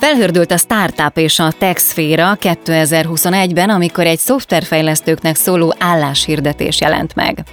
Felhördült a startup és a tech szféra 2021-ben, amikor egy szoftverfejlesztőknek szóló álláshirdetés jelent meg.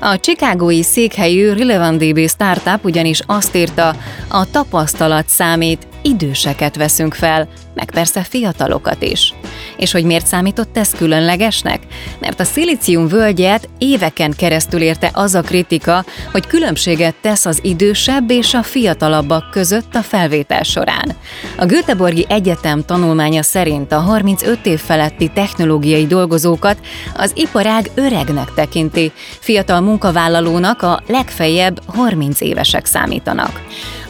A chicagói székhelyű RelevantDB startup ugyanis azt írta, a tapasztalat számít, időseket veszünk fel, meg persze fiatalokat is. És hogy miért számított ez különlegesnek? Mert a szilícium völgyet éveken keresztül érte az a kritika, hogy különbséget tesz az idősebb és a fiatalabbak között a felvétel során. A Göteborgi Egyetem tanulmánya szerint a 35 év feletti technológiai dolgozókat az iparág öregnek tekinti, fiatal munkavállalónak a legfeljebb 30 évesek számítanak.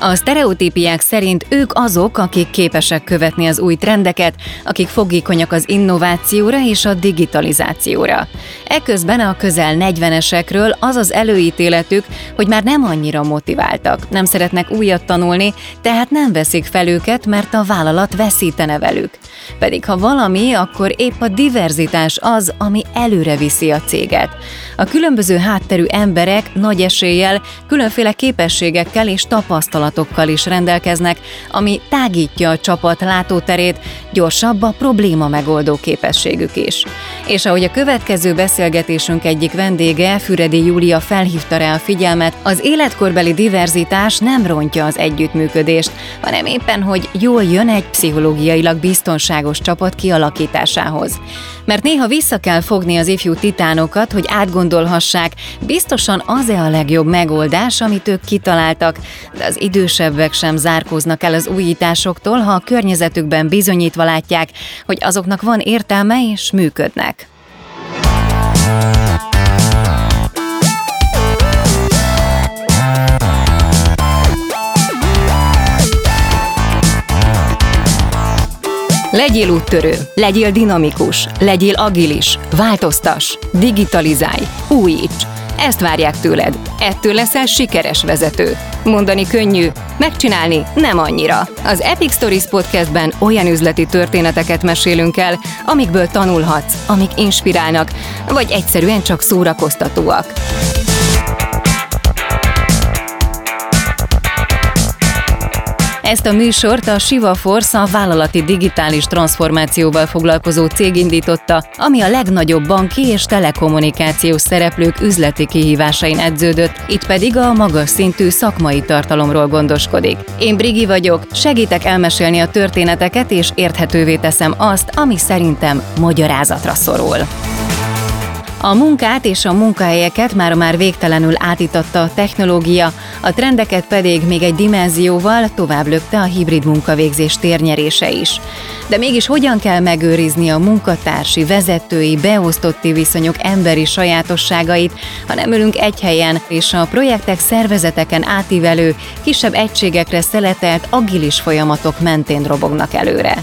A sztereotípiák szerint ők azok, akik képesek követni az új trendeket, akik fogékonyak az innovációra és a digitalizációra. Eközben a közel 40-esekről az az előítéletük, hogy már nem annyira motiváltak, nem szeretnek újat tanulni, tehát nem veszik fel őket, mert a vállalat veszítene velük. Pedig ha valami, akkor épp a diverzitás az, ami előre viszi a céget. A különböző hátterű emberek nagy eséllyel különféle képességekkel és tapasztalatokkal is rendelkeznek, ami tágítja a csapat látóterét, gyorsabb a probléma megoldó képességük is. És ahogy a következő beszélgetésünk egyik vendége, Füredi Júlia felhívta rá a figyelmet, az életkorbeli diverzitás nem rontja az együttműködést, hanem éppen, hogy jól jön egy pszichológiailag biztonságos csapat kialakításához. Mert néha vissza kell fogni az ifjú titánokat, hogy átgondolhassák, biztosan az-e a legjobb megoldás, amit ők kitaláltak, de az idősebbek sem zárkóznak el az újításoktól, ha a környezetükben bizonyítva látják, hogy azoknak van értelme és működnek. Legyél úttörő, legyél dinamikus, legyél agilis, változtas, digitalizálj, újíts. Ezt várják tőled. Ettől leszel sikeres vezető. Mondani könnyű, megcsinálni nem annyira. Az Epic Stories podcastben olyan üzleti történeteket mesélünk el, amikből tanulhatsz, amik inspirálnak, vagy egyszerűen csak szórakoztatóak. Ezt a műsort a Siva Force a vállalati digitális transformációval foglalkozó cég indította, ami a legnagyobb banki és telekommunikációs szereplők üzleti kihívásain edződött, itt pedig a magas szintű szakmai tartalomról gondoskodik. Én Brigi vagyok, segítek elmesélni a történeteket és érthetővé teszem azt, ami szerintem magyarázatra szorul. A munkát és a munkahelyeket már már végtelenül átitatta a technológia, a trendeket pedig még egy dimenzióval tovább lökte a hibrid munkavégzés térnyerése is. De mégis hogyan kell megőrizni a munkatársi, vezetői, beosztotti viszonyok emberi sajátosságait, ha nem ülünk egy helyen, és a projektek szervezeteken átívelő, kisebb egységekre szeletelt agilis folyamatok mentén robognak előre.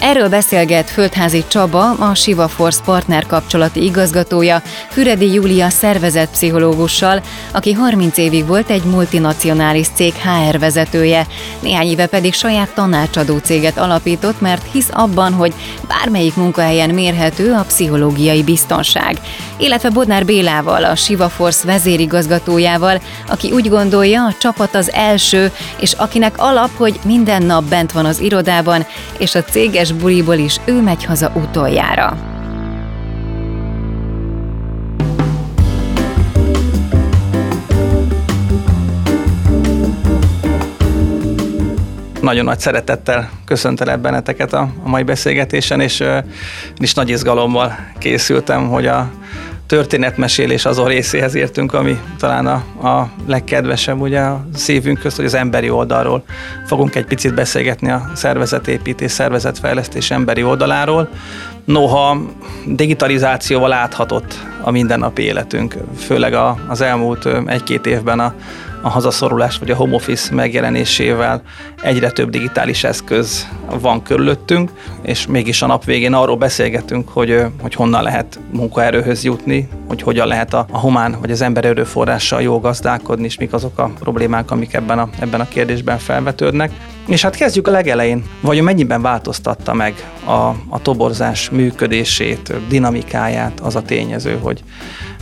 Erről beszélget Földházi Csaba, a Siva Force partner kapcsolati igazgatója, Füredi Júlia szervezetpszichológussal, aki 30 évig volt egy multinacionális cég HR vezetője, néhány éve pedig saját tanácsadó céget alapított, mert hisz abban, hogy bármelyik munkahelyen mérhető a pszichológiai biztonság. Illetve Bodnár Bélával, a Siva Force vezérigazgatójával, aki úgy gondolja, a csapat az első, és akinek alap, hogy minden nap bent van az irodában, és a céges buliból is ő megy haza utoljára. Nagyon nagy szeretettel köszöntelek benneteket a, a mai beszélgetésen, és is nagy izgalommal készültem, hogy a történetmesélés azon részéhez értünk, ami talán a, a legkedvesebb ugye a szívünk közt, hogy az emberi oldalról fogunk egy picit beszélgetni a szervezetépítés, szervezetfejlesztés emberi oldaláról. Noha digitalizációval áthatott a mindennapi életünk, főleg a, az elmúlt egy-két évben a, a hazaszorulás vagy a home office megjelenésével egyre több digitális eszköz van körülöttünk, és mégis a nap végén arról beszélgetünk, hogy, hogy honnan lehet munkaerőhöz jutni, hogy hogyan lehet a, a humán vagy az ember erőforrással jól gazdálkodni, és mik azok a problémák, amik ebben a, ebben a kérdésben felvetődnek. És hát kezdjük a legelején. Vajon mennyiben változtatta meg a, a toborzás működését, dinamikáját az a tényező, hogy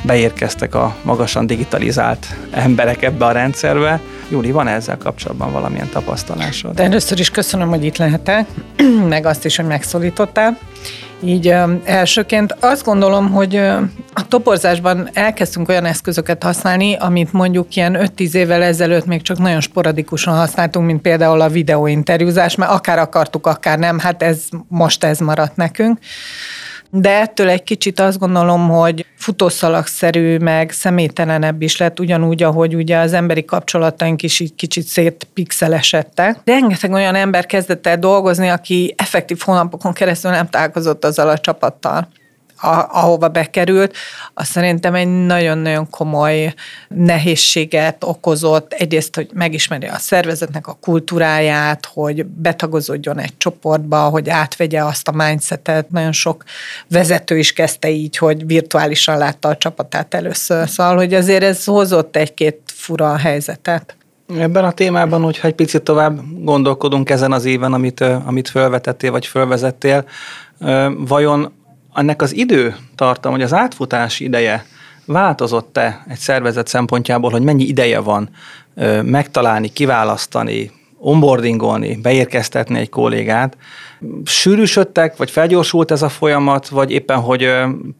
beérkeztek a magasan digitalizált emberek ebbe a rendszerbe. Júli, van ezzel kapcsolatban valamilyen tapasztalás? tapasztalásod. De először is köszönöm, hogy itt lehetek, meg azt is, hogy megszólítottál. Így elsőként azt gondolom, hogy a toporzásban elkezdtünk olyan eszközöket használni, amit mondjuk ilyen 5-10 évvel ezelőtt még csak nagyon sporadikusan használtunk, mint például a videóinterjúzás, mert akár akartuk, akár nem, hát ez most ez maradt nekünk de ettől egy kicsit azt gondolom, hogy futószalagszerű, meg személytelenebb is lett, ugyanúgy, ahogy ugye az emberi kapcsolataink is így kicsit szétpixelesedtek. Rengeteg olyan ember kezdett el dolgozni, aki effektív hónapokon keresztül nem találkozott azzal a csapattal a, ahova bekerült, az szerintem egy nagyon-nagyon komoly nehézséget okozott. Egyrészt, hogy megismeri a szervezetnek a kultúráját, hogy betagozódjon egy csoportba, hogy átvegye azt a mindsetet. Nagyon sok vezető is kezdte így, hogy virtuálisan látta a csapatát először. Szóval, hogy azért ez hozott egy-két fura helyzetet. Ebben a témában, hogyha egy picit tovább gondolkodunk ezen az éven, amit, amit felvetettél, vagy fölvezettél, vajon ennek az idő tartam, hogy az átfutás ideje változott-e egy szervezet szempontjából, hogy mennyi ideje van megtalálni, kiválasztani, onboardingolni, beérkeztetni egy kollégát. Sűrűsödtek, vagy felgyorsult ez a folyamat, vagy éppen, hogy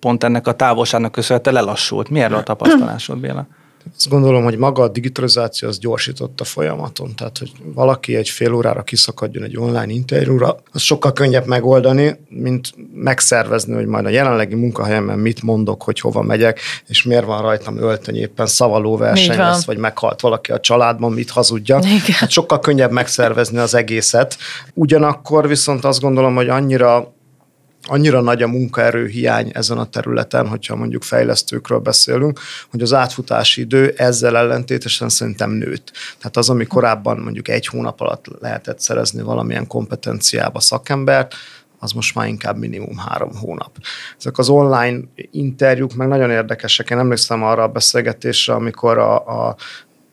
pont ennek a távolságnak köszönhetően lelassult? Mi erről a tapasztalásod, Béla? Azt gondolom, hogy maga a digitalizáció az gyorsított a folyamaton. Tehát, hogy valaki egy fél órára kiszakadjon egy online interjúra, az sokkal könnyebb megoldani, mint megszervezni, hogy majd a jelenlegi munkahelyemen mit mondok, hogy hova megyek, és miért van rajtam öltöny, éppen szavaló verseny lesz, vagy meghalt valaki a családban, mit hazudja. Hát sokkal könnyebb megszervezni az egészet. Ugyanakkor viszont azt gondolom, hogy annyira annyira nagy a munkaerő hiány ezen a területen, hogyha mondjuk fejlesztőkről beszélünk, hogy az átfutási idő ezzel ellentétesen szerintem nőtt. Tehát az, ami korábban mondjuk egy hónap alatt lehetett szerezni valamilyen kompetenciába szakembert, az most már inkább minimum három hónap. Ezek az online interjúk meg nagyon érdekesek. Én emlékszem arra a beszélgetésre, amikor a, a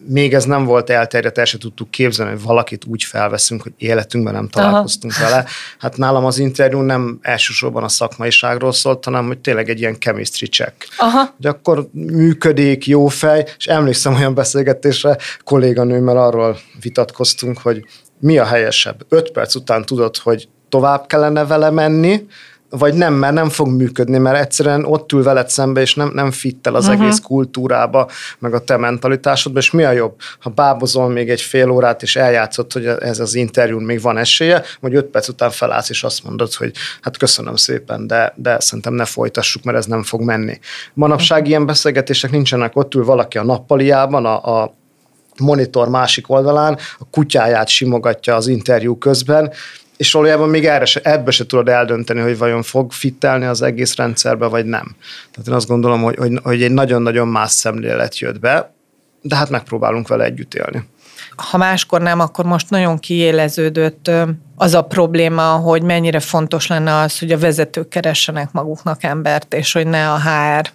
még ez nem volt elterjedt, el se tudtuk képzelni, hogy valakit úgy felveszünk, hogy életünkben nem találkoztunk Aha. vele. Hát nálam az interjú nem elsősorban a szakmaiságról szólt, hanem hogy tényleg egy ilyen chemistry check. Aha. Hogy akkor működik, jó fej, és emlékszem olyan beszélgetésre kolléganőmmel arról vitatkoztunk, hogy mi a helyesebb. Öt perc után tudod, hogy tovább kellene vele menni, vagy nem, mert nem fog működni, mert egyszerűen ott ül veled szembe, és nem, nem fittel az uh-huh. egész kultúrába, meg a te mentalitásodba, és mi a jobb, ha bábozol még egy fél órát, és eljátszott, hogy ez az interjún még van esélye, vagy öt perc után felállsz, és azt mondod, hogy hát köszönöm szépen, de, de szerintem ne folytassuk, mert ez nem fog menni. Manapság uh-huh. ilyen beszélgetések nincsenek, ott ül valaki a nappaliában, a, a monitor másik oldalán, a kutyáját simogatja az interjú közben, és valójában még erre se, ebbe se tudod eldönteni, hogy vajon fog fittelni az egész rendszerbe, vagy nem. Tehát én azt gondolom, hogy, hogy, hogy egy nagyon-nagyon más szemlélet jött be, de hát megpróbálunk vele együtt élni. Ha máskor nem, akkor most nagyon kiéleződött az a probléma, hogy mennyire fontos lenne az, hogy a vezetők keressenek maguknak embert, és hogy ne a HR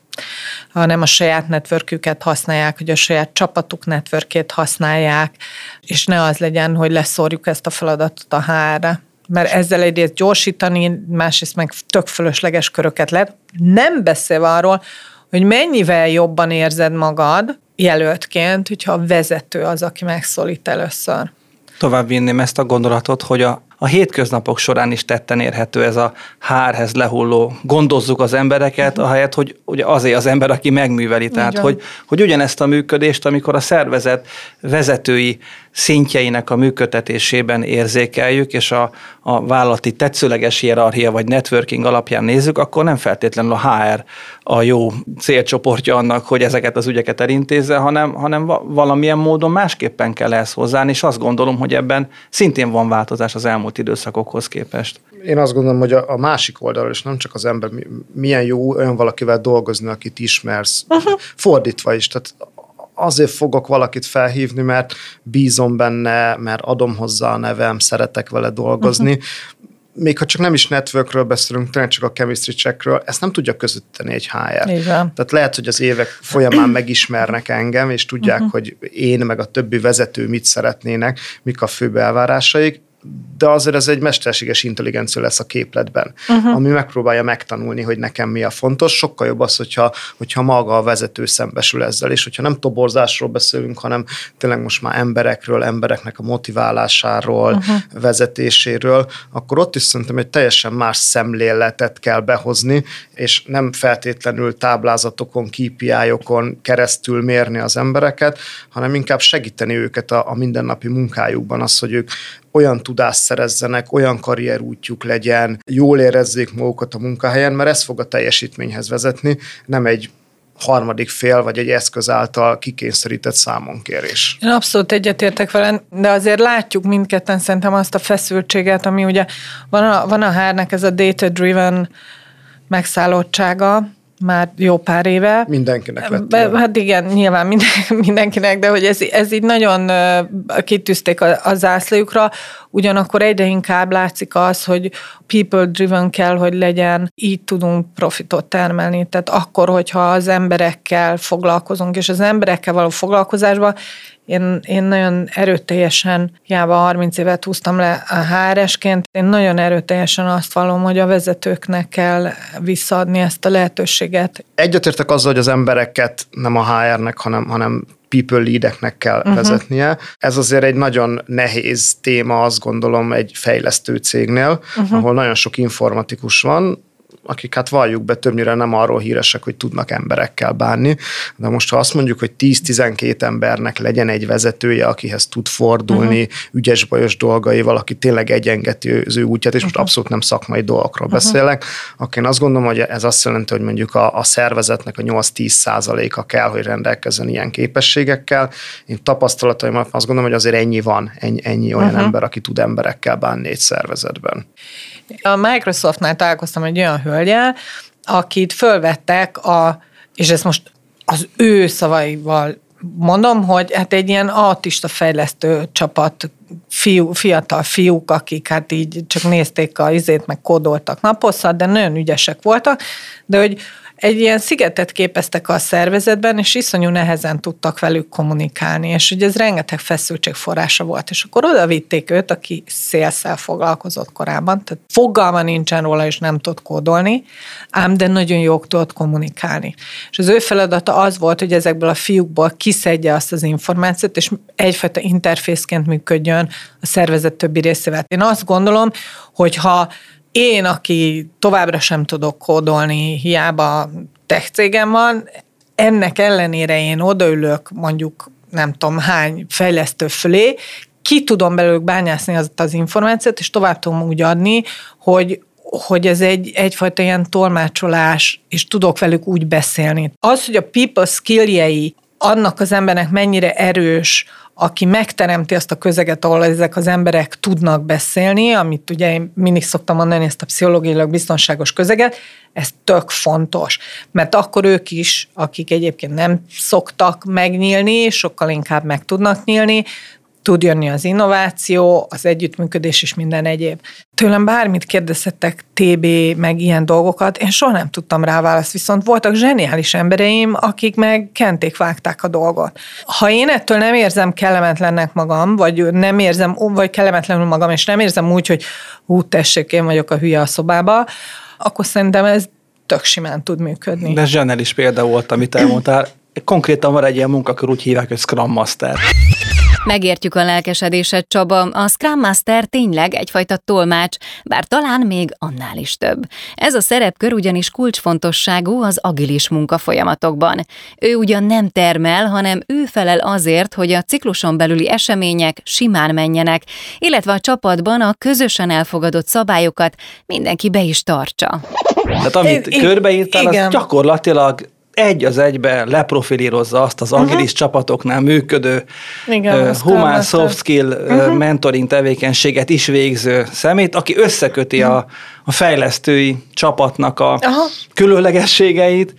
hanem a saját networküket használják, hogy a saját csapatuk networkét használják, és ne az legyen, hogy leszórjuk ezt a feladatot a HR-re mert ezzel egyrészt gyorsítani, másrészt meg tök fölösleges köröket lehet. Nem beszélve arról, hogy mennyivel jobban érzed magad jelöltként, hogyha a vezető az, aki megszólít először. Tovább vinném ezt a gondolatot, hogy a a hétköznapok során is tetten érhető ez a hárhez lehulló, gondozzuk az embereket, uh-huh. ahelyett, hogy ugye azért az ember, aki megműveli. Tehát, hogy, hogy ugyanezt a működést, amikor a szervezet vezetői szintjeinek a működtetésében érzékeljük, és a, a vállalati tetszőleges hierarchia vagy networking alapján nézzük, akkor nem feltétlenül a HR a jó célcsoportja annak, hogy ezeket az ügyeket elintézze, hanem, hanem valamilyen módon másképpen kell ehhez hozzá, és azt gondolom, hogy ebben szintén van változás az elmúlt időszakokhoz képest. Én azt gondolom, hogy a, a másik oldalról is nem csak az ember, milyen jó olyan valakivel dolgozni, akit ismersz, uh-huh. fordítva is. Tehát azért fogok valakit felhívni, mert bízom benne, mert adom hozzá a nevem, szeretek vele dolgozni. Uh-huh még ha csak nem is networkről beszélünk, tényleg csak a chemistry checkről, ezt nem tudja közötteni egy HR. Igen. Tehát lehet, hogy az évek folyamán megismernek engem, és tudják, uh-huh. hogy én meg a többi vezető mit szeretnének, mik a fő elvárásaik, de azért ez egy mesterséges intelligencia lesz a képletben, uh-huh. ami megpróbálja megtanulni, hogy nekem mi a fontos. Sokkal jobb az, hogyha, hogyha maga a vezető szembesül ezzel, és hogyha nem toborzásról beszélünk, hanem tényleg most már emberekről, embereknek a motiválásáról, uh-huh. vezetéséről, akkor ott is szerintem egy teljesen más szemléletet kell behozni, és nem feltétlenül táblázatokon, KPI-okon keresztül mérni az embereket, hanem inkább segíteni őket a, a mindennapi munkájukban, az, hogy ők olyan tudást szerezzenek, olyan karrierútjuk legyen, jól érezzék magukat a munkahelyen, mert ez fog a teljesítményhez vezetni, nem egy harmadik fél vagy egy eszköz által kikényszerített számonkérés. Én abszolút egyetértek vele, de azért látjuk mindketten szerintem azt a feszültséget, ami ugye van a, van a hárnak ez a data-driven megszállottsága, már jó pár éve. Mindenkinek lett. Be, hát igen, nyilván minden, mindenkinek, de hogy ez, ez így nagyon kitűzték a, a zászlójukra, ugyanakkor egyre inkább látszik az, hogy people-driven kell, hogy legyen, így tudunk profitot termelni. Tehát akkor, hogyha az emberekkel foglalkozunk, és az emberekkel való foglalkozásban én, én nagyon erőteljesen, hiába 30 évet húztam le a HRS-ként, én nagyon erőteljesen azt vallom, hogy a vezetőknek kell visszaadni ezt a lehetőséget. Egyetértek azzal, hogy az embereket nem a HR-nek, hanem, hanem people leadeknek kell uh-huh. vezetnie. Ez azért egy nagyon nehéz téma, azt gondolom, egy fejlesztő cégnél, uh-huh. ahol nagyon sok informatikus van, akik hát valljuk be többnyire nem arról híresek, hogy tudnak emberekkel bánni, de most ha azt mondjuk, hogy 10-12 embernek legyen egy vezetője, akihez tud fordulni uh-huh. ügyes-bajos dolgaival, aki tényleg egyengeti az ő útját, és uh-huh. most abszolút nem szakmai dolgokról uh-huh. beszélek, akkor én azt gondolom, hogy ez azt jelenti, hogy mondjuk a, a szervezetnek a 8-10 százaléka kell, hogy rendelkezzen ilyen képességekkel. Én tapasztalataim azt gondolom, hogy azért ennyi van, ennyi, ennyi olyan uh-huh. ember, aki tud emberekkel bánni egy szervezetben. A Microsoftnál találkoztam egy olyan hölgyel, akit fölvettek, a, és ezt most az ő szavaival mondom, hogy hát egy ilyen autista fejlesztő csapat fiú, fiatal fiúk, akik hát így csak nézték a izét, meg kódoltak naposszat, de nagyon ügyesek voltak, de hogy egy ilyen szigetet képeztek a szervezetben, és iszonyú nehezen tudtak velük kommunikálni, és ugye ez rengeteg feszültség forrása volt, és akkor oda vitték őt, aki szélszel foglalkozott korábban, tehát fogalma nincsen róla, és nem tud kódolni, ám de nagyon jó tudott kommunikálni. És az ő feladata az volt, hogy ezekből a fiúkból kiszedje azt az információt, és egyfajta interfészként működjön a szervezet többi részével. Én azt gondolom, hogy ha én, aki továbbra sem tudok kódolni, hiába tech cégem van, ennek ellenére én odaülök mondjuk nem tudom hány fejlesztő fölé, ki tudom belőlük bányászni az, az információt, és tovább tudom úgy adni, hogy, hogy ez egy, egyfajta ilyen tolmácsolás, és tudok velük úgy beszélni. Az, hogy a people skilljei annak az embernek mennyire erős, aki megteremti azt a közeget, ahol ezek az emberek tudnak beszélni, amit ugye én mindig szoktam mondani, ezt a pszichológiailag biztonságos közeget, ez tök fontos, mert akkor ők is, akik egyébként nem szoktak megnyílni, sokkal inkább meg tudnak nyílni, tud jönni az innováció, az együttműködés és minden egyéb. Tőlem bármit kérdezhettek, TB, meg ilyen dolgokat, én soha nem tudtam rá választ, viszont voltak zseniális embereim, akik meg kenték vágták a dolgot. Ha én ettől nem érzem kellemetlennek magam, vagy nem érzem, vagy kellemetlenül magam, és nem érzem úgy, hogy hú, tessék, én vagyok a hülye a szobába, akkor szerintem ez tök simán tud működni. De zseniális példa volt, amit elmondtál. Konkrétan van egy ilyen munkakör, úgy hívják, hogy Scrum Master. Megértjük a lelkesedésed, Csaba, a Scrum Master tényleg egyfajta tolmács, bár talán még annál is több. Ez a szerepkör ugyanis kulcsfontosságú az agilis munkafolyamatokban. Ő ugyan nem termel, hanem ő felel azért, hogy a cikluson belüli események simán menjenek, illetve a csapatban a közösen elfogadott szabályokat mindenki be is tartsa. Tehát amit körbeírtál, az gyakorlatilag egy az egybe leprofilírozza azt az agilis uh-huh. csapatoknál működő Igen, uh, human soft skill uh-huh. mentoring tevékenységet is végző szemét, aki összeköti uh-huh. a, a fejlesztői csapatnak a uh-huh. különlegességeit,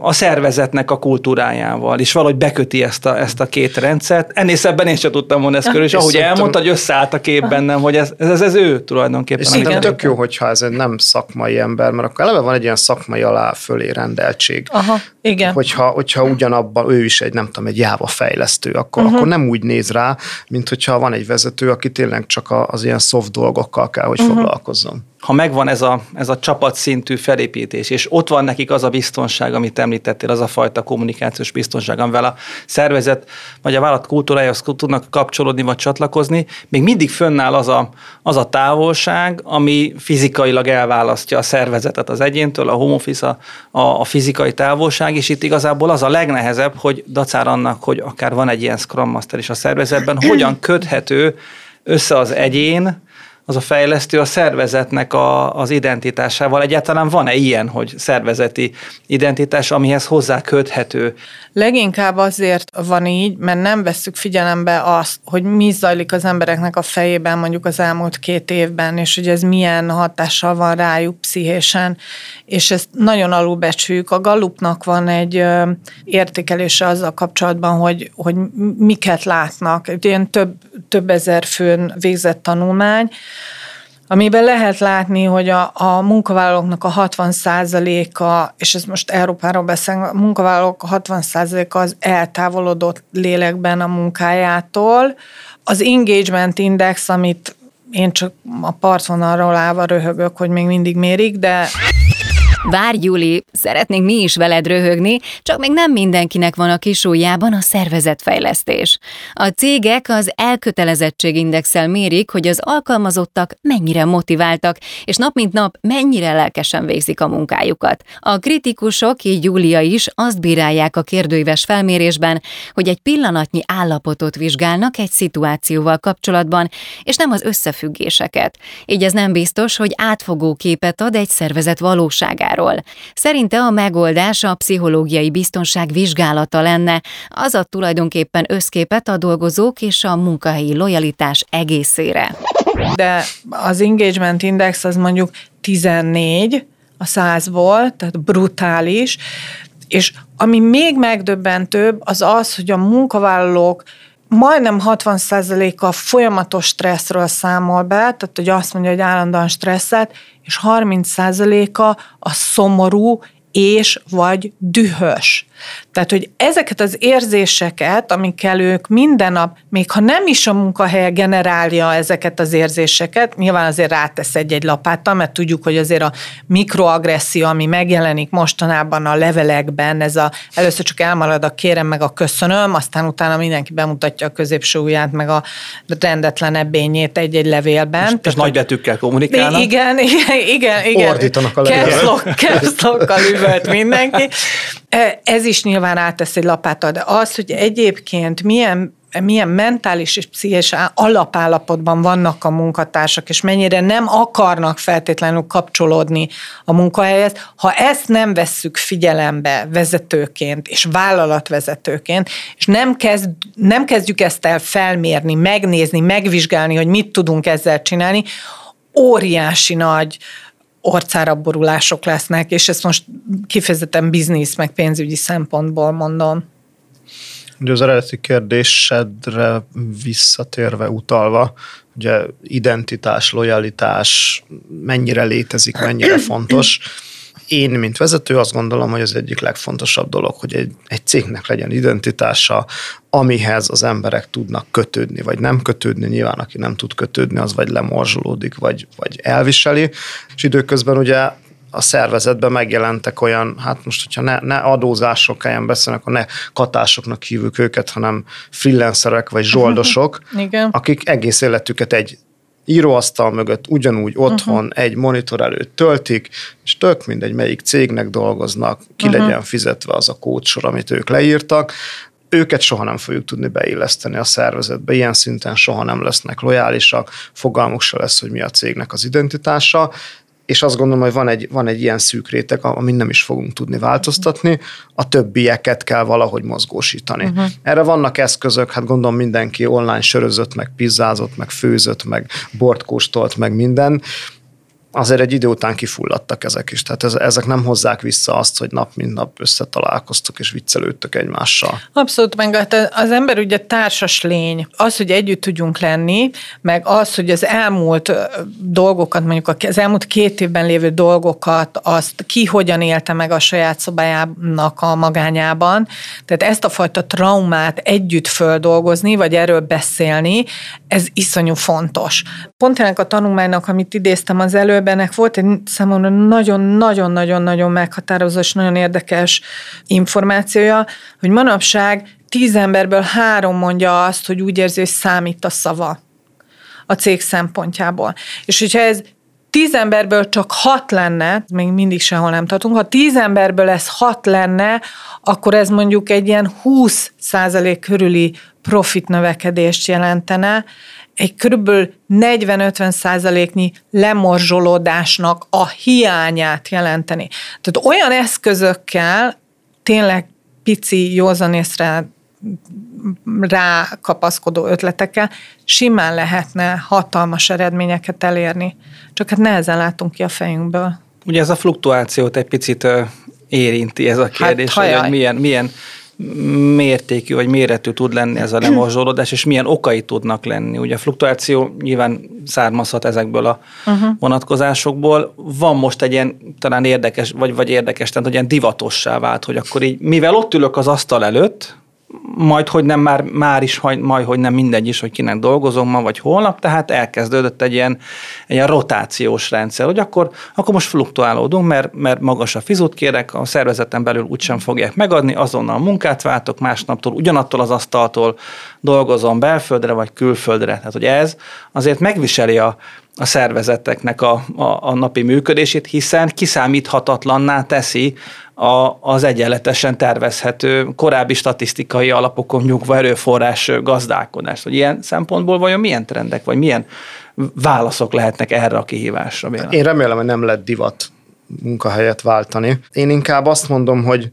a szervezetnek a kultúrájával, és valahogy beköti ezt a, ezt a két rendszert. Ennél szebben én sem tudtam volna ezt körül, és ahogy elmondta, hogy összeállt a kép bennem, hogy ez, ez, ez ő tulajdonképpen. És szerintem tök jó, hogyha ez egy nem szakmai ember, mert akkor eleve van egy ilyen szakmai alá fölé rendeltség. Aha, igen. Hogyha, hogyha ugyanabban ő is egy, nem tudom, egy Java fejlesztő, akkor, uh-huh. akkor nem úgy néz rá, mint hogyha van egy vezető, aki tényleg csak az ilyen soft dolgokkal kell, hogy uh-huh. foglalkozzon ha megvan ez a, ez a csapatszintű felépítés, és ott van nekik az a biztonság, amit említettél, az a fajta kommunikációs biztonság, amivel a szervezet vagy a vállalat kultúrájához tudnak kapcsolódni vagy csatlakozni, még mindig fönnáll az a, az a távolság, ami fizikailag elválasztja a szervezetet az egyéntől, a home office, a, a, a fizikai távolság, és itt igazából az a legnehezebb, hogy dacár annak, hogy akár van egy ilyen Scrum Master is a szervezetben, hogyan köthető össze az egyén, az a fejlesztő a szervezetnek a, az identitásával. Egyáltalán van-e ilyen, hogy szervezeti identitás, amihez hozzá köthető? Leginkább azért van így, mert nem vesszük figyelembe azt, hogy mi zajlik az embereknek a fejében mondjuk az elmúlt két évben, és hogy ez milyen hatással van rájuk pszichésen, és ezt nagyon alulbecsüljük. A Gallupnak van egy értékelése azzal kapcsolatban, hogy, hogy miket látnak. Ilyen több, több ezer főn végzett tanulmány, amiben lehet látni, hogy a, a munkavállalóknak a 60%-a, és ez most Európáról beszélünk, a munkavállalók a 60%-a az eltávolodott lélekben a munkájától. Az engagement index, amit én csak a partvonalról állva röhögök, hogy még mindig mérik, de Várj, Juli, szeretnénk mi is veled röhögni, csak még nem mindenkinek van a kisújjában a szervezetfejlesztés. A cégek az elkötelezettségindexel mérik, hogy az alkalmazottak mennyire motiváltak, és nap mint nap mennyire lelkesen végzik a munkájukat. A kritikusok, így Júlia is, azt bírálják a kérdőíves felmérésben, hogy egy pillanatnyi állapotot vizsgálnak egy szituációval kapcsolatban, és nem az összefüggéseket. Így ez nem biztos, hogy átfogó képet ad egy szervezet valóságáról munkáról. Szerinte a megoldás a pszichológiai biztonság vizsgálata lenne, az a tulajdonképpen összképet a dolgozók és a munkahelyi lojalitás egészére. De az engagement index az mondjuk 14 a százból, tehát brutális, és ami még megdöbbentőbb, az az, hogy a munkavállalók majdnem 60%-a folyamatos stresszről számol be, tehát hogy azt mondja, hogy állandóan stresszet, és 30%-a a szomorú és vagy dühös. Tehát, hogy ezeket az érzéseket, amikkel ők minden nap, még ha nem is a munkahelye generálja ezeket az érzéseket, nyilván azért rátesz egy-egy lapáttal, mert tudjuk, hogy azért a mikroagresszió, ami megjelenik mostanában a levelekben, ez a először csak elmarad a kérem meg a köszönöm, aztán utána mindenki bemutatja a középső ujját, meg a rendetlen ebényét egy-egy levélben. És, és nagy betűkkel kommunikálnak. Igen, igen, igen. igen. Ordítanak a levélben. Caps üvölt mindenki. Ez is nyilván átesz egy lapáttal, de az, hogy egyébként milyen milyen mentális és pszichés alapállapotban vannak a munkatársak, és mennyire nem akarnak feltétlenül kapcsolódni a munkahelyhez, ha ezt nem vesszük figyelembe vezetőként és vállalatvezetőként, és nem, kezd, nem kezdjük ezt el felmérni, megnézni, megvizsgálni, hogy mit tudunk ezzel csinálni, óriási nagy orcára borulások lesznek, és ezt most kifejezetten biznisz, meg pénzügyi szempontból mondom. Ugye az eredeti kérdésedre visszatérve, utalva, ugye identitás, lojalitás mennyire létezik, mennyire fontos én, mint vezető azt gondolom, hogy az egyik legfontosabb dolog, hogy egy, egy cégnek legyen identitása, amihez az emberek tudnak kötődni, vagy nem kötődni. Nyilván, aki nem tud kötődni, az vagy lemorzsolódik, vagy, vagy elviseli. És időközben ugye a szervezetben megjelentek olyan, hát most, hogyha ne, ne adózások helyen beszélnek, akkor ne katásoknak hívjuk őket, hanem freelancerek vagy zsoldosok, akik egész életüket egy íróasztal mögött ugyanúgy otthon uh-huh. egy monitor előtt töltik, és tök mindegy, melyik cégnek dolgoznak, ki uh-huh. legyen fizetve az a kódsor, amit ők leírtak, őket soha nem fogjuk tudni beilleszteni a szervezetbe, ilyen szinten soha nem lesznek lojálisak, fogalmuk se lesz, hogy mi a cégnek az identitása, és azt gondolom, hogy van egy, van egy ilyen szűk réteg, amin nem is fogunk tudni változtatni, a többieket kell valahogy mozgósítani. Uh-huh. Erre vannak eszközök, hát gondolom mindenki online sörözött, meg pizzázott, meg főzött, meg bort kóstolt, meg minden. Azért egy idő után kifulladtak ezek is. Tehát ez, ezek nem hozzák vissza azt, hogy nap mint nap összetalálkoztok és viccelődtök egymással. Abszolút, meg hát az ember ugye társas lény. Az, hogy együtt tudjunk lenni, meg az, hogy az elmúlt dolgokat, mondjuk az elmúlt két évben lévő dolgokat, azt ki hogyan élte meg a saját szobájának a magányában. Tehát ezt a fajta traumát együtt földolgozni, vagy erről beszélni, ez iszonyú fontos. Pont ennek a tanulmánynak, amit idéztem az előbb, ennek volt egy számomra nagyon-nagyon-nagyon-nagyon meghatározó és nagyon érdekes információja, hogy manapság tíz emberből három mondja azt, hogy úgy érzi, hogy számít a szava a cég szempontjából. És hogyha ez tíz emberből csak hat lenne, még mindig sehol nem tartunk, ha tíz emberből ez hat lenne, akkor ez mondjuk egy ilyen 20 százalék körüli profit növekedést jelentene, egy körülbelül 40-50 százaléknyi lemorzsolódásnak a hiányát jelenteni. Tehát olyan eszközökkel, tényleg pici, józanészre rákapaszkodó ötletekkel simán lehetne hatalmas eredményeket elérni. Csak hát nehezen látunk ki a fejünkből. Ugye ez a fluktuációt egy picit érinti ez a hát kérdés, hát, hogy milyen, milyen mértékű vagy méretű tud lenni ez a lemorzsolódás, és milyen okai tudnak lenni. Ugye a fluktuáció nyilván származhat ezekből a uh-huh. vonatkozásokból. Van most egy ilyen talán érdekes, vagy, vagy érdekes, tehát hogy ilyen divatossá vált, hogy akkor így, mivel ott ülök az asztal előtt, majd hogy nem már, már is, majd hogy nem mindegy is, hogy kinek dolgozom ma vagy holnap, tehát elkezdődött egy ilyen, egy ilyen rotációs rendszer, hogy akkor, akkor most fluktuálódunk, mert, mert magas a fizut kérek, a szervezeten belül úgysem fogják megadni, azonnal munkát váltok, másnaptól ugyanattól az asztaltól dolgozom belföldre vagy külföldre. Tehát, hogy ez azért megviseli a, a szervezeteknek a, a, a napi működését, hiszen kiszámíthatatlanná teszi a, az egyenletesen tervezhető, korábbi statisztikai alapokon nyugva erőforrás gazdálkodást. Hogy ilyen szempontból vajon milyen trendek, vagy milyen válaszok lehetnek erre a kihívásra? Béla? Én remélem, hogy nem lett divat munkahelyet váltani. Én inkább azt mondom, hogy,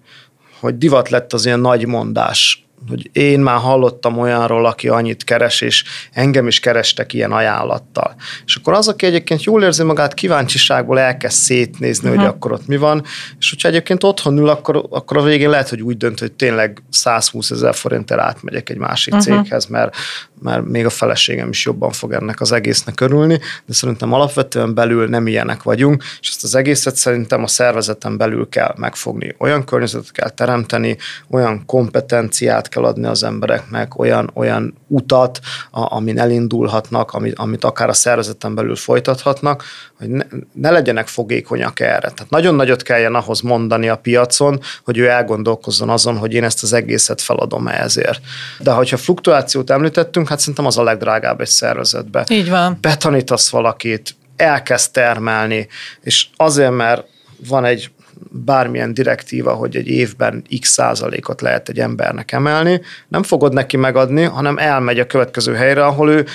hogy divat lett az ilyen nagy mondás hogy én már hallottam olyanról, aki annyit keres, és engem is kerestek ilyen ajánlattal. És akkor az, aki egyébként jól érzi magát, kíváncsiságból elkezd szétnézni, uh-huh. hogy akkor ott mi van, és hogyha egyébként otthon ül, akkor, akkor a végén lehet, hogy úgy dönt, hogy tényleg 120 ezer forintért átmegyek egy másik uh-huh. céghez, mert, mert még a feleségem is jobban fog ennek az egésznek örülni, de szerintem alapvetően belül nem ilyenek vagyunk, és ezt az egészet szerintem a szervezeten belül kell megfogni. Olyan környezetet kell teremteni, olyan kompetenciát kell adni az embereknek, olyan, olyan utat, a, amin elindulhatnak, amit, amit akár a szervezeten belül folytathatnak, hogy ne, ne legyenek fogékonyak erre. Tehát nagyon nagyot kelljen ahhoz mondani a piacon, hogy ő elgondolkozzon azon, hogy én ezt az egészet feladom ezért. De hogyha fluktuációt említettünk, hát szerintem az a legdrágább egy szervezetbe. Így van. Betanítasz valakit, elkezd termelni, és azért, mert van egy bármilyen direktíva, hogy egy évben x százalékot lehet egy embernek emelni, nem fogod neki megadni, hanem elmegy a következő helyre, ahol ő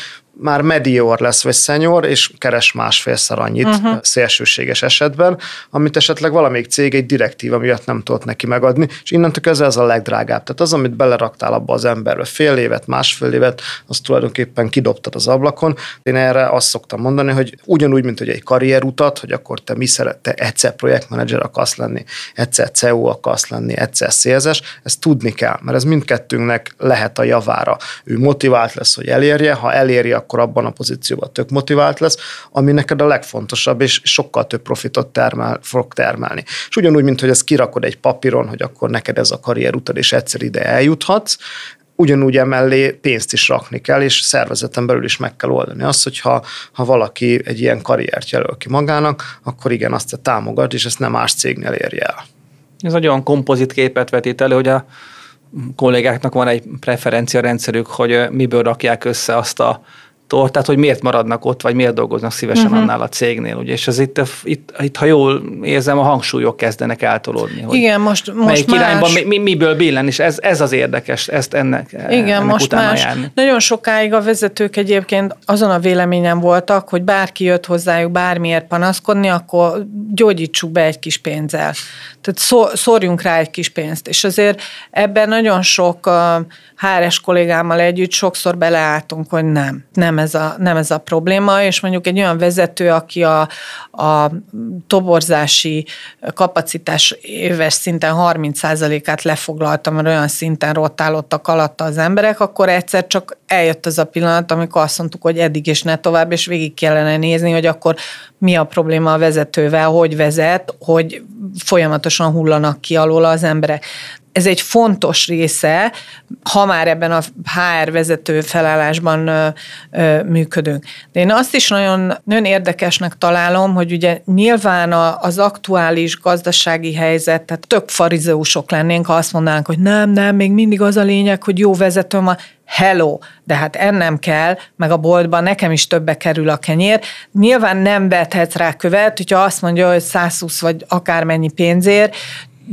már medior lesz, vagy szenyor, és keres másfélszer annyit uh-huh. szélsőséges esetben, amit esetleg valamelyik cég egy direktíva miatt nem tudott neki megadni, és innentől kezdve ez a legdrágább. Tehát az, amit beleraktál abba az emberbe fél évet, másfél évet, azt tulajdonképpen kidobtad az ablakon. Én erre azt szoktam mondani, hogy ugyanúgy, mint hogy egy karrierutat, hogy akkor te mi szerette, egyszer projektmenedzser akarsz lenni, egyszer CEO akarsz lenni, egyszer szélzes, ezt tudni kell, mert ez mindkettőnknek lehet a javára. Ő motivált lesz, hogy elérje, ha eléri, akkor abban a pozícióban tök motivált lesz, ami neked a legfontosabb, és sokkal több profitot termel, fog termelni. És ugyanúgy, mint hogy ezt kirakod egy papíron, hogy akkor neked ez a karrierutad, és egyszer ide eljuthatsz, ugyanúgy emellé pénzt is rakni kell, és szervezeten belül is meg kell oldani azt, hogy ha, ha valaki egy ilyen karriert jelöl ki magának, akkor igen, azt te támogat, és ezt nem más cégnél érje el. Ez egy olyan kompozit képet vetít elő, hogy a kollégáknak van egy preferencia rendszerük, hogy miből rakják össze azt a tól, tehát hogy miért maradnak ott, vagy miért dolgoznak szívesen uh-huh. annál a cégnél. Ugye? És ez itt, itt, itt, ha jól érzem, a hangsúlyok kezdenek eltolódni. Hogy Igen, most, most melyik más... irányban mi, mi, miből billen, és ez, ez az érdekes, ezt ennek Igen, ennek most más. Járni. Nagyon sokáig a vezetők egyébként azon a véleményen voltak, hogy bárki jött hozzájuk bármiért panaszkodni, akkor gyógyítsuk be egy kis pénzzel. Tehát szórjunk rá egy kis pénzt. És azért ebben nagyon sok HRS kollégámmal együtt sokszor beleálltunk, hogy nem, nem ez a, nem ez a probléma, és mondjuk egy olyan vezető, aki a, a toborzási kapacitás éves szinten 30%-át lefoglalta, mert olyan szinten rotálottak alatta az emberek, akkor egyszer csak eljött az a pillanat, amikor azt mondtuk, hogy eddig és ne tovább, és végig kellene nézni, hogy akkor mi a probléma a vezetővel, hogy vezet, hogy folyamatosan hullanak ki alól az emberek ez egy fontos része, ha már ebben a HR vezető felállásban ö, ö, működünk. De én azt is nagyon, nagyon érdekesnek találom, hogy ugye nyilván a, az aktuális gazdasági helyzet, tehát tök farizeusok lennénk, ha azt mondanánk, hogy nem, nem, még mindig az a lényeg, hogy jó vezető van, hello, de hát ennem kell, meg a boltban nekem is többe kerül a kenyér. Nyilván nem vethetsz rá követ, hogyha azt mondja, hogy 120 vagy akármennyi pénzért,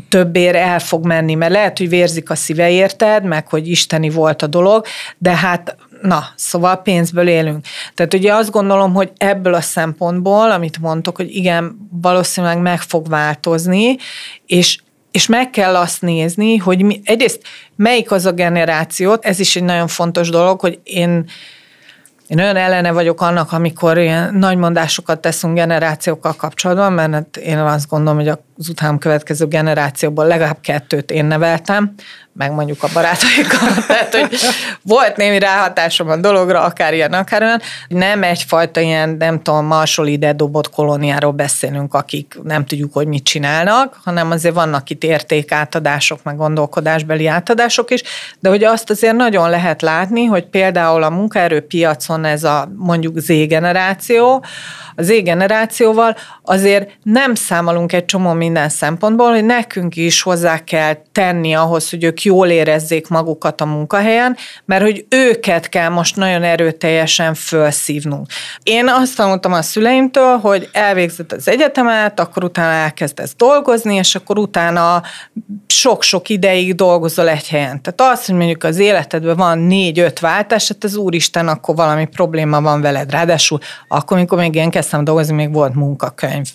többér el fog menni, mert lehet, hogy vérzik a szíve érted, meg hogy isteni volt a dolog, de hát Na, szóval pénzből élünk. Tehát ugye azt gondolom, hogy ebből a szempontból, amit mondtok, hogy igen, valószínűleg meg fog változni, és és meg kell azt nézni, hogy mi, egyrészt melyik az a generációt, ez is egy nagyon fontos dolog, hogy én én olyan ellene vagyok annak, amikor ilyen nagy mondásokat teszünk generációkkal kapcsolatban, mert hát én azt gondolom, hogy az után következő generációból legalább kettőt én neveltem, meg mondjuk a barátaikkal. Tehát, hogy volt némi ráhatásom a dologra, akár ilyen, akár olyan. Nem egyfajta ilyen, nem tudom, marsol ide dobott kolóniáról beszélünk, akik nem tudjuk, hogy mit csinálnak, hanem azért vannak itt értékátadások, meg gondolkodásbeli átadások is, de hogy azt azért nagyon lehet látni, hogy például a munkaerőpiacon ez a mondjuk Z generáció, az Z-generációval azért nem számolunk egy csomó minden szempontból, hogy nekünk is hozzá kell tenni ahhoz, hogy ők jól érezzék magukat a munkahelyen, mert hogy őket kell most nagyon erőteljesen felszívnunk. Én azt tanultam a szüleimtől, hogy elvégzett az egyetemet, akkor utána elkezdesz dolgozni, és akkor utána sok-sok ideig dolgozol egy helyen. Tehát az, hogy mondjuk az életedben van négy-öt váltás, hát az úristen, akkor valami probléma van veled. Ráadásul akkor, amikor még én kezdtem dolgozni, még volt munkakönyv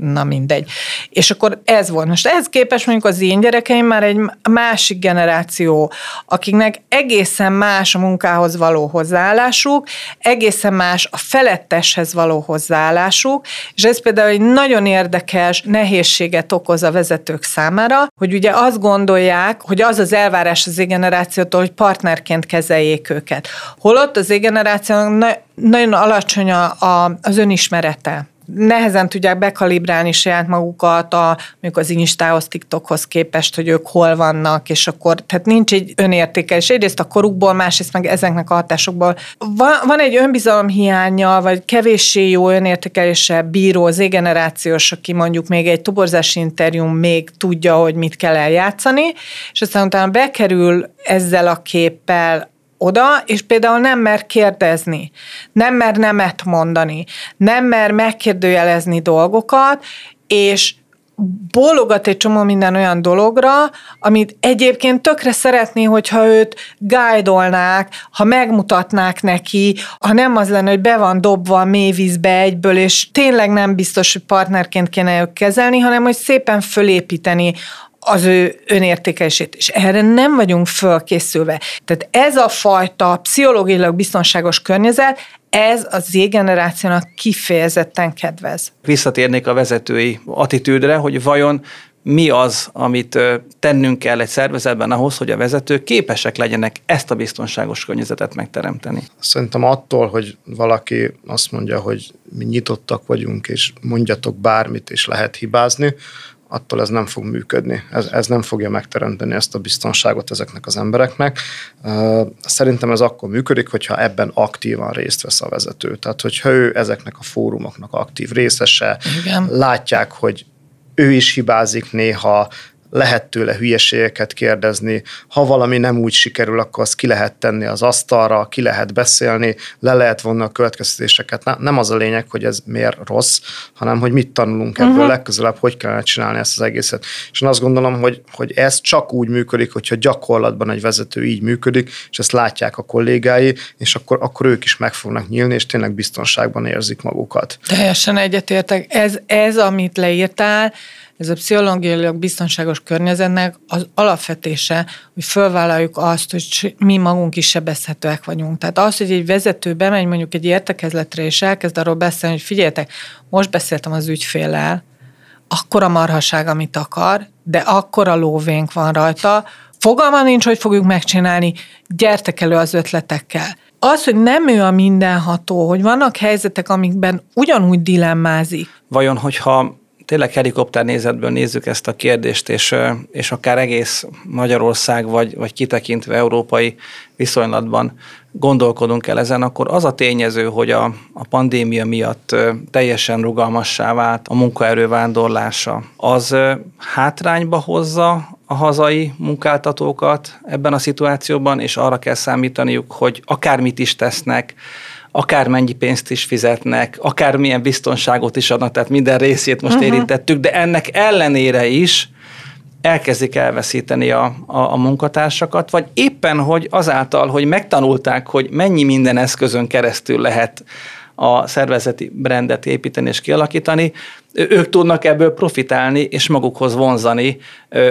na mindegy. És akkor ez volt. Most ehhez képest mondjuk az én gyerekeim már egy másik generáció, akiknek egészen más a munkához való hozzáállásuk, egészen más a feletteshez való hozzáállásuk, és ez például egy nagyon érdekes nehézséget okoz a vezetők számára, hogy ugye azt gondolják, hogy az az elvárás az generációtól, hogy partnerként kezeljék őket. Holott az generációnak nagyon alacsony a, a, az önismerete nehezen tudják bekalibrálni saját magukat a, mondjuk az Instához, TikTokhoz képest, hogy ők hol vannak, és akkor, tehát nincs egy önértékelés. Egyrészt a korukból, másrészt meg ezeknek a hatásokból. Van, van egy önbizalom hiánya, vagy kevéssé jó önértékelése bíró, az generációs, aki mondjuk még egy toborzási interjún még tudja, hogy mit kell eljátszani, és aztán utána bekerül ezzel a képpel oda, és például nem mer kérdezni, nem mer nemet mondani, nem mer megkérdőjelezni dolgokat, és bólogat egy csomó minden olyan dologra, amit egyébként tökre szeretné, hogyha őt guide ha megmutatnák neki, ha nem az lenne, hogy be van dobva a mélyvízbe egyből, és tényleg nem biztos, hogy partnerként kéne ők kezelni, hanem hogy szépen fölépíteni az ő önértékelését, és erre nem vagyunk fölkészülve. Tehát ez a fajta pszichológiailag biztonságos környezet, ez az Z-generációnak kifejezetten kedvez. Visszatérnék a vezetői attitűdre, hogy vajon mi az, amit tennünk kell egy szervezetben ahhoz, hogy a vezetők képesek legyenek ezt a biztonságos környezetet megteremteni? Szerintem attól, hogy valaki azt mondja, hogy mi nyitottak vagyunk, és mondjatok bármit, és lehet hibázni, attól ez nem fog működni. Ez, ez nem fogja megteremteni ezt a biztonságot ezeknek az embereknek. Szerintem ez akkor működik, hogyha ebben aktívan részt vesz a vezető. Tehát, hogyha ő ezeknek a fórumoknak aktív részese, Igen. látják, hogy ő is hibázik néha, lehet tőle hülyeségeket kérdezni, ha valami nem úgy sikerül, akkor azt ki lehet tenni az asztalra, ki lehet beszélni, le lehet vonni a következtetéseket. Nem az a lényeg, hogy ez miért rossz, hanem hogy mit tanulunk ebből uh-huh. legközelebb, hogy kellene csinálni ezt az egészet. És én azt gondolom, hogy, hogy ez csak úgy működik, hogyha gyakorlatban egy vezető így működik, és ezt látják a kollégái, és akkor, akkor ők is meg fognak nyílni, és tényleg biztonságban érzik magukat. Teljesen egyetértek. Ez, ez amit leírtál, ez a pszichológiailag biztonságos környezetnek az alapvetése, hogy fölvállaljuk azt, hogy mi magunk is sebezhetőek vagyunk. Tehát az, hogy egy vezető bemegy mondjuk egy értekezletre, és elkezd arról beszélni, hogy figyeljetek, most beszéltem az ügyféllel, akkora marhaság, amit akar, de akkora lóvénk van rajta, fogalma nincs, hogy fogjuk megcsinálni, gyertek elő az ötletekkel. Az, hogy nem ő a mindenható, hogy vannak helyzetek, amikben ugyanúgy dilemmázik. Vajon, hogyha tényleg helikopter nézetből nézzük ezt a kérdést, és, és akár egész Magyarország, vagy, vagy kitekintve európai viszonylatban gondolkodunk el ezen, akkor az a tényező, hogy a, a pandémia miatt teljesen rugalmassá vált a munkaerő vándorlása, az hátrányba hozza a hazai munkáltatókat ebben a szituációban, és arra kell számítaniuk, hogy akármit is tesznek, akármennyi pénzt is fizetnek, akármilyen biztonságot is adnak, tehát minden részét most uh-huh. érintettük, de ennek ellenére is elkezdik elveszíteni a, a, a munkatársakat, vagy éppen, hogy azáltal, hogy megtanulták, hogy mennyi minden eszközön keresztül lehet a szervezeti brandet építeni és kialakítani, ők tudnak ebből profitálni és magukhoz vonzani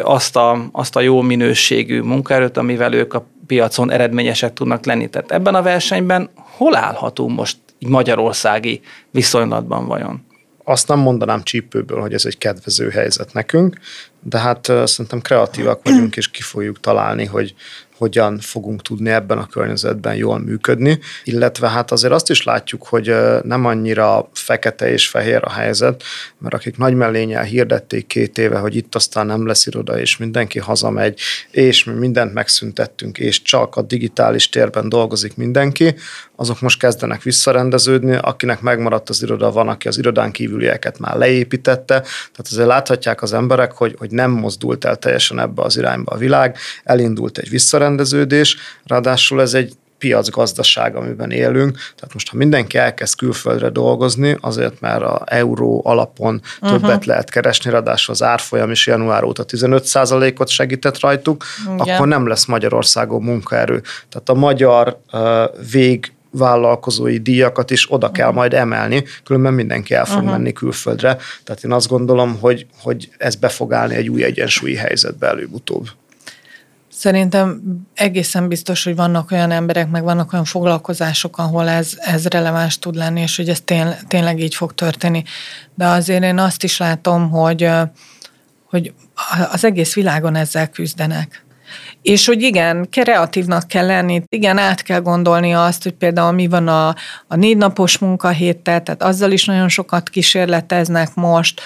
azt a, azt a jó minőségű munkaerőt, amivel ők a piacon eredményesek tudnak lenni. Tehát ebben a versenyben hol állhatunk most magyarországi viszonylatban vajon? Azt nem mondanám csípőből, hogy ez egy kedvező helyzet nekünk, de hát szerintem kreatívak vagyunk, és ki fogjuk találni, hogy hogyan fogunk tudni ebben a környezetben jól működni, illetve hát azért azt is látjuk, hogy nem annyira fekete és fehér a helyzet, mert akik nagy mellényel hirdették két éve, hogy itt aztán nem lesz iroda, és mindenki hazamegy, és mi mindent megszüntettünk, és csak a digitális térben dolgozik mindenki, azok most kezdenek visszarendeződni, akinek megmaradt az iroda, van, aki az irodán kívülieket már leépítette, tehát azért láthatják az emberek, hogy, hogy nem mozdult el teljesen ebbe az irányba a világ, elindult egy visszarendeződés, ráadásul ez egy piacgazdaság, amiben élünk. Tehát most, ha mindenki elkezd külföldre dolgozni, azért mert a euró alapon uh-huh. többet lehet keresni, ráadásul az árfolyam is január óta 15%-ot segített rajtuk, Igen. akkor nem lesz Magyarországon munkaerő. Tehát a magyar uh, vég vállalkozói díjakat is oda kell majd emelni, különben mindenki el fog uh-huh. menni külföldre. Tehát én azt gondolom, hogy, hogy ez be fog állni egy új egyensúlyi helyzetbe előbb-utóbb. Szerintem egészen biztos, hogy vannak olyan emberek, meg vannak olyan foglalkozások, ahol ez, ez releváns tud lenni, és hogy ez tény, tényleg így fog történni. De azért én azt is látom, hogy, hogy az egész világon ezzel küzdenek. És hogy igen, kreatívnak kell lenni, igen, át kell gondolni azt, hogy például mi van a, a négy napos munkahéttel, tehát azzal is nagyon sokat kísérleteznek most,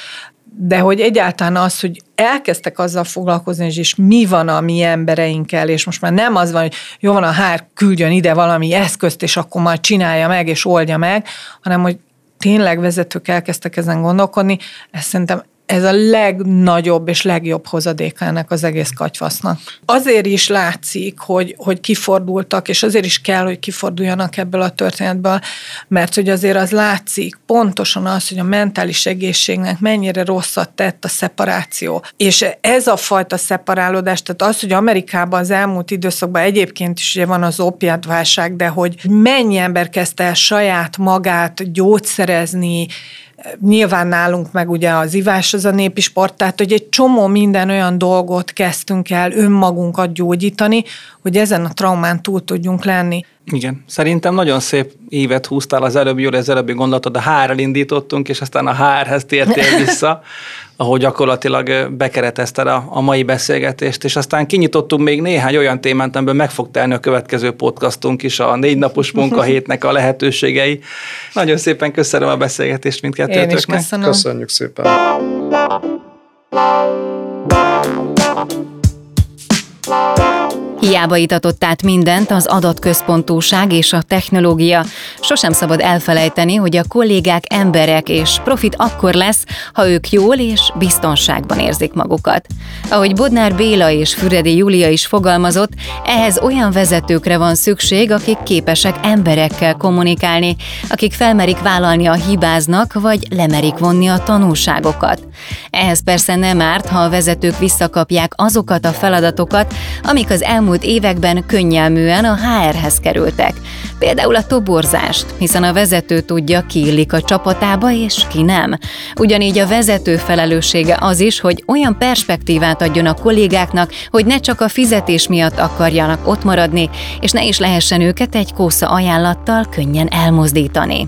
de hogy egyáltalán az, hogy elkezdtek azzal foglalkozni, és, és mi van a mi embereinkkel, és most már nem az van, hogy jó van a hár, küldjön ide valami eszközt, és akkor majd csinálja meg, és oldja meg, hanem hogy tényleg vezetők elkezdtek ezen gondolkodni, ez szerintem ez a legnagyobb és legjobb hozadéka ennek az egész katyvasznak. Azért is látszik, hogy, hogy kifordultak, és azért is kell, hogy kiforduljanak ebből a történetből, mert hogy azért az látszik pontosan az, hogy a mentális egészségnek mennyire rosszat tett a szeparáció. És ez a fajta szeparálódás, tehát az, hogy Amerikában az elmúlt időszakban egyébként is ugye van az opiátválság, de hogy mennyi ember kezdte el saját magát gyógyszerezni, Nyilván nálunk meg ugye az ivás az a népi sport, tehát hogy egy csomó minden olyan dolgot kezdtünk el önmagunkat gyógyítani, hogy ezen a traumán túl tudjunk lenni. Igen, szerintem nagyon szép évet húztál az előbbi, jól az előbbi gondolatot, a hárral indítottunk, és aztán a hárhez tértél vissza, ahogy gyakorlatilag bekeretezted a, a mai beszélgetést, és aztán kinyitottunk még néhány olyan témát, amiből meg fog telni a következő podcastunk is, a négy napos munkahétnek a lehetőségei. Nagyon szépen köszönöm a beszélgetést mindkettőtöknek. Én is köszönöm. Köszönjük szépen. Hiába itatott át mindent az adatközpontúság és a technológia. Sosem szabad elfelejteni, hogy a kollégák emberek, és profit akkor lesz, ha ők jól és biztonságban érzik magukat. Ahogy Bodnár Béla és Füredi Júlia is fogalmazott, ehhez olyan vezetőkre van szükség, akik képesek emberekkel kommunikálni, akik felmerik vállalni a hibáznak, vagy lemerik vonni a tanulságokat. Ehhez persze nem árt, ha a vezetők visszakapják azokat a feladatokat, amik az elmúlt elmúlt években könnyelműen a HR-hez kerültek. Például a toborzást, hiszen a vezető tudja, ki illik a csapatába és ki nem. Ugyanígy a vezető felelőssége az is, hogy olyan perspektívát adjon a kollégáknak, hogy ne csak a fizetés miatt akarjanak ott maradni, és ne is lehessen őket egy kósza ajánlattal könnyen elmozdítani.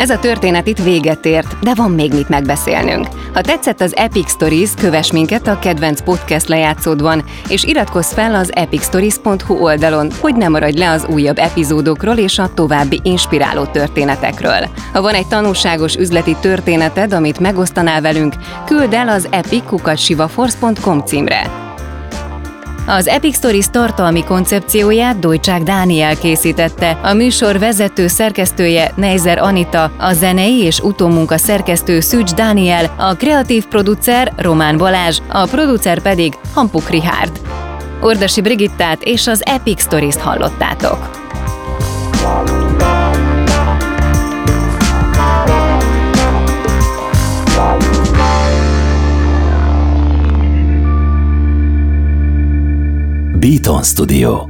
Ez a történet itt véget ért, de van még mit megbeszélnünk. Ha tetszett az Epic Stories, kövess minket a kedvenc podcast lejátszódban, és iratkozz fel az epicstories.hu oldalon, hogy ne maradj le az újabb epizódokról és a további inspiráló történetekről. Ha van egy tanulságos üzleti történeted, amit megosztanál velünk, küld el az epic.sivaforce.com címre. Az Epic Stories tartalmi koncepcióját Dojcsák Dániel készítette, a műsor vezető szerkesztője Neizer Anita, a zenei és utómunka szerkesztő Szűcs Dániel, a kreatív producer Román Balázs, a producer pedig Hampuk Rihárd. Ordasi Brigittát és az Epic Stories-t hallottátok. Beaton Studio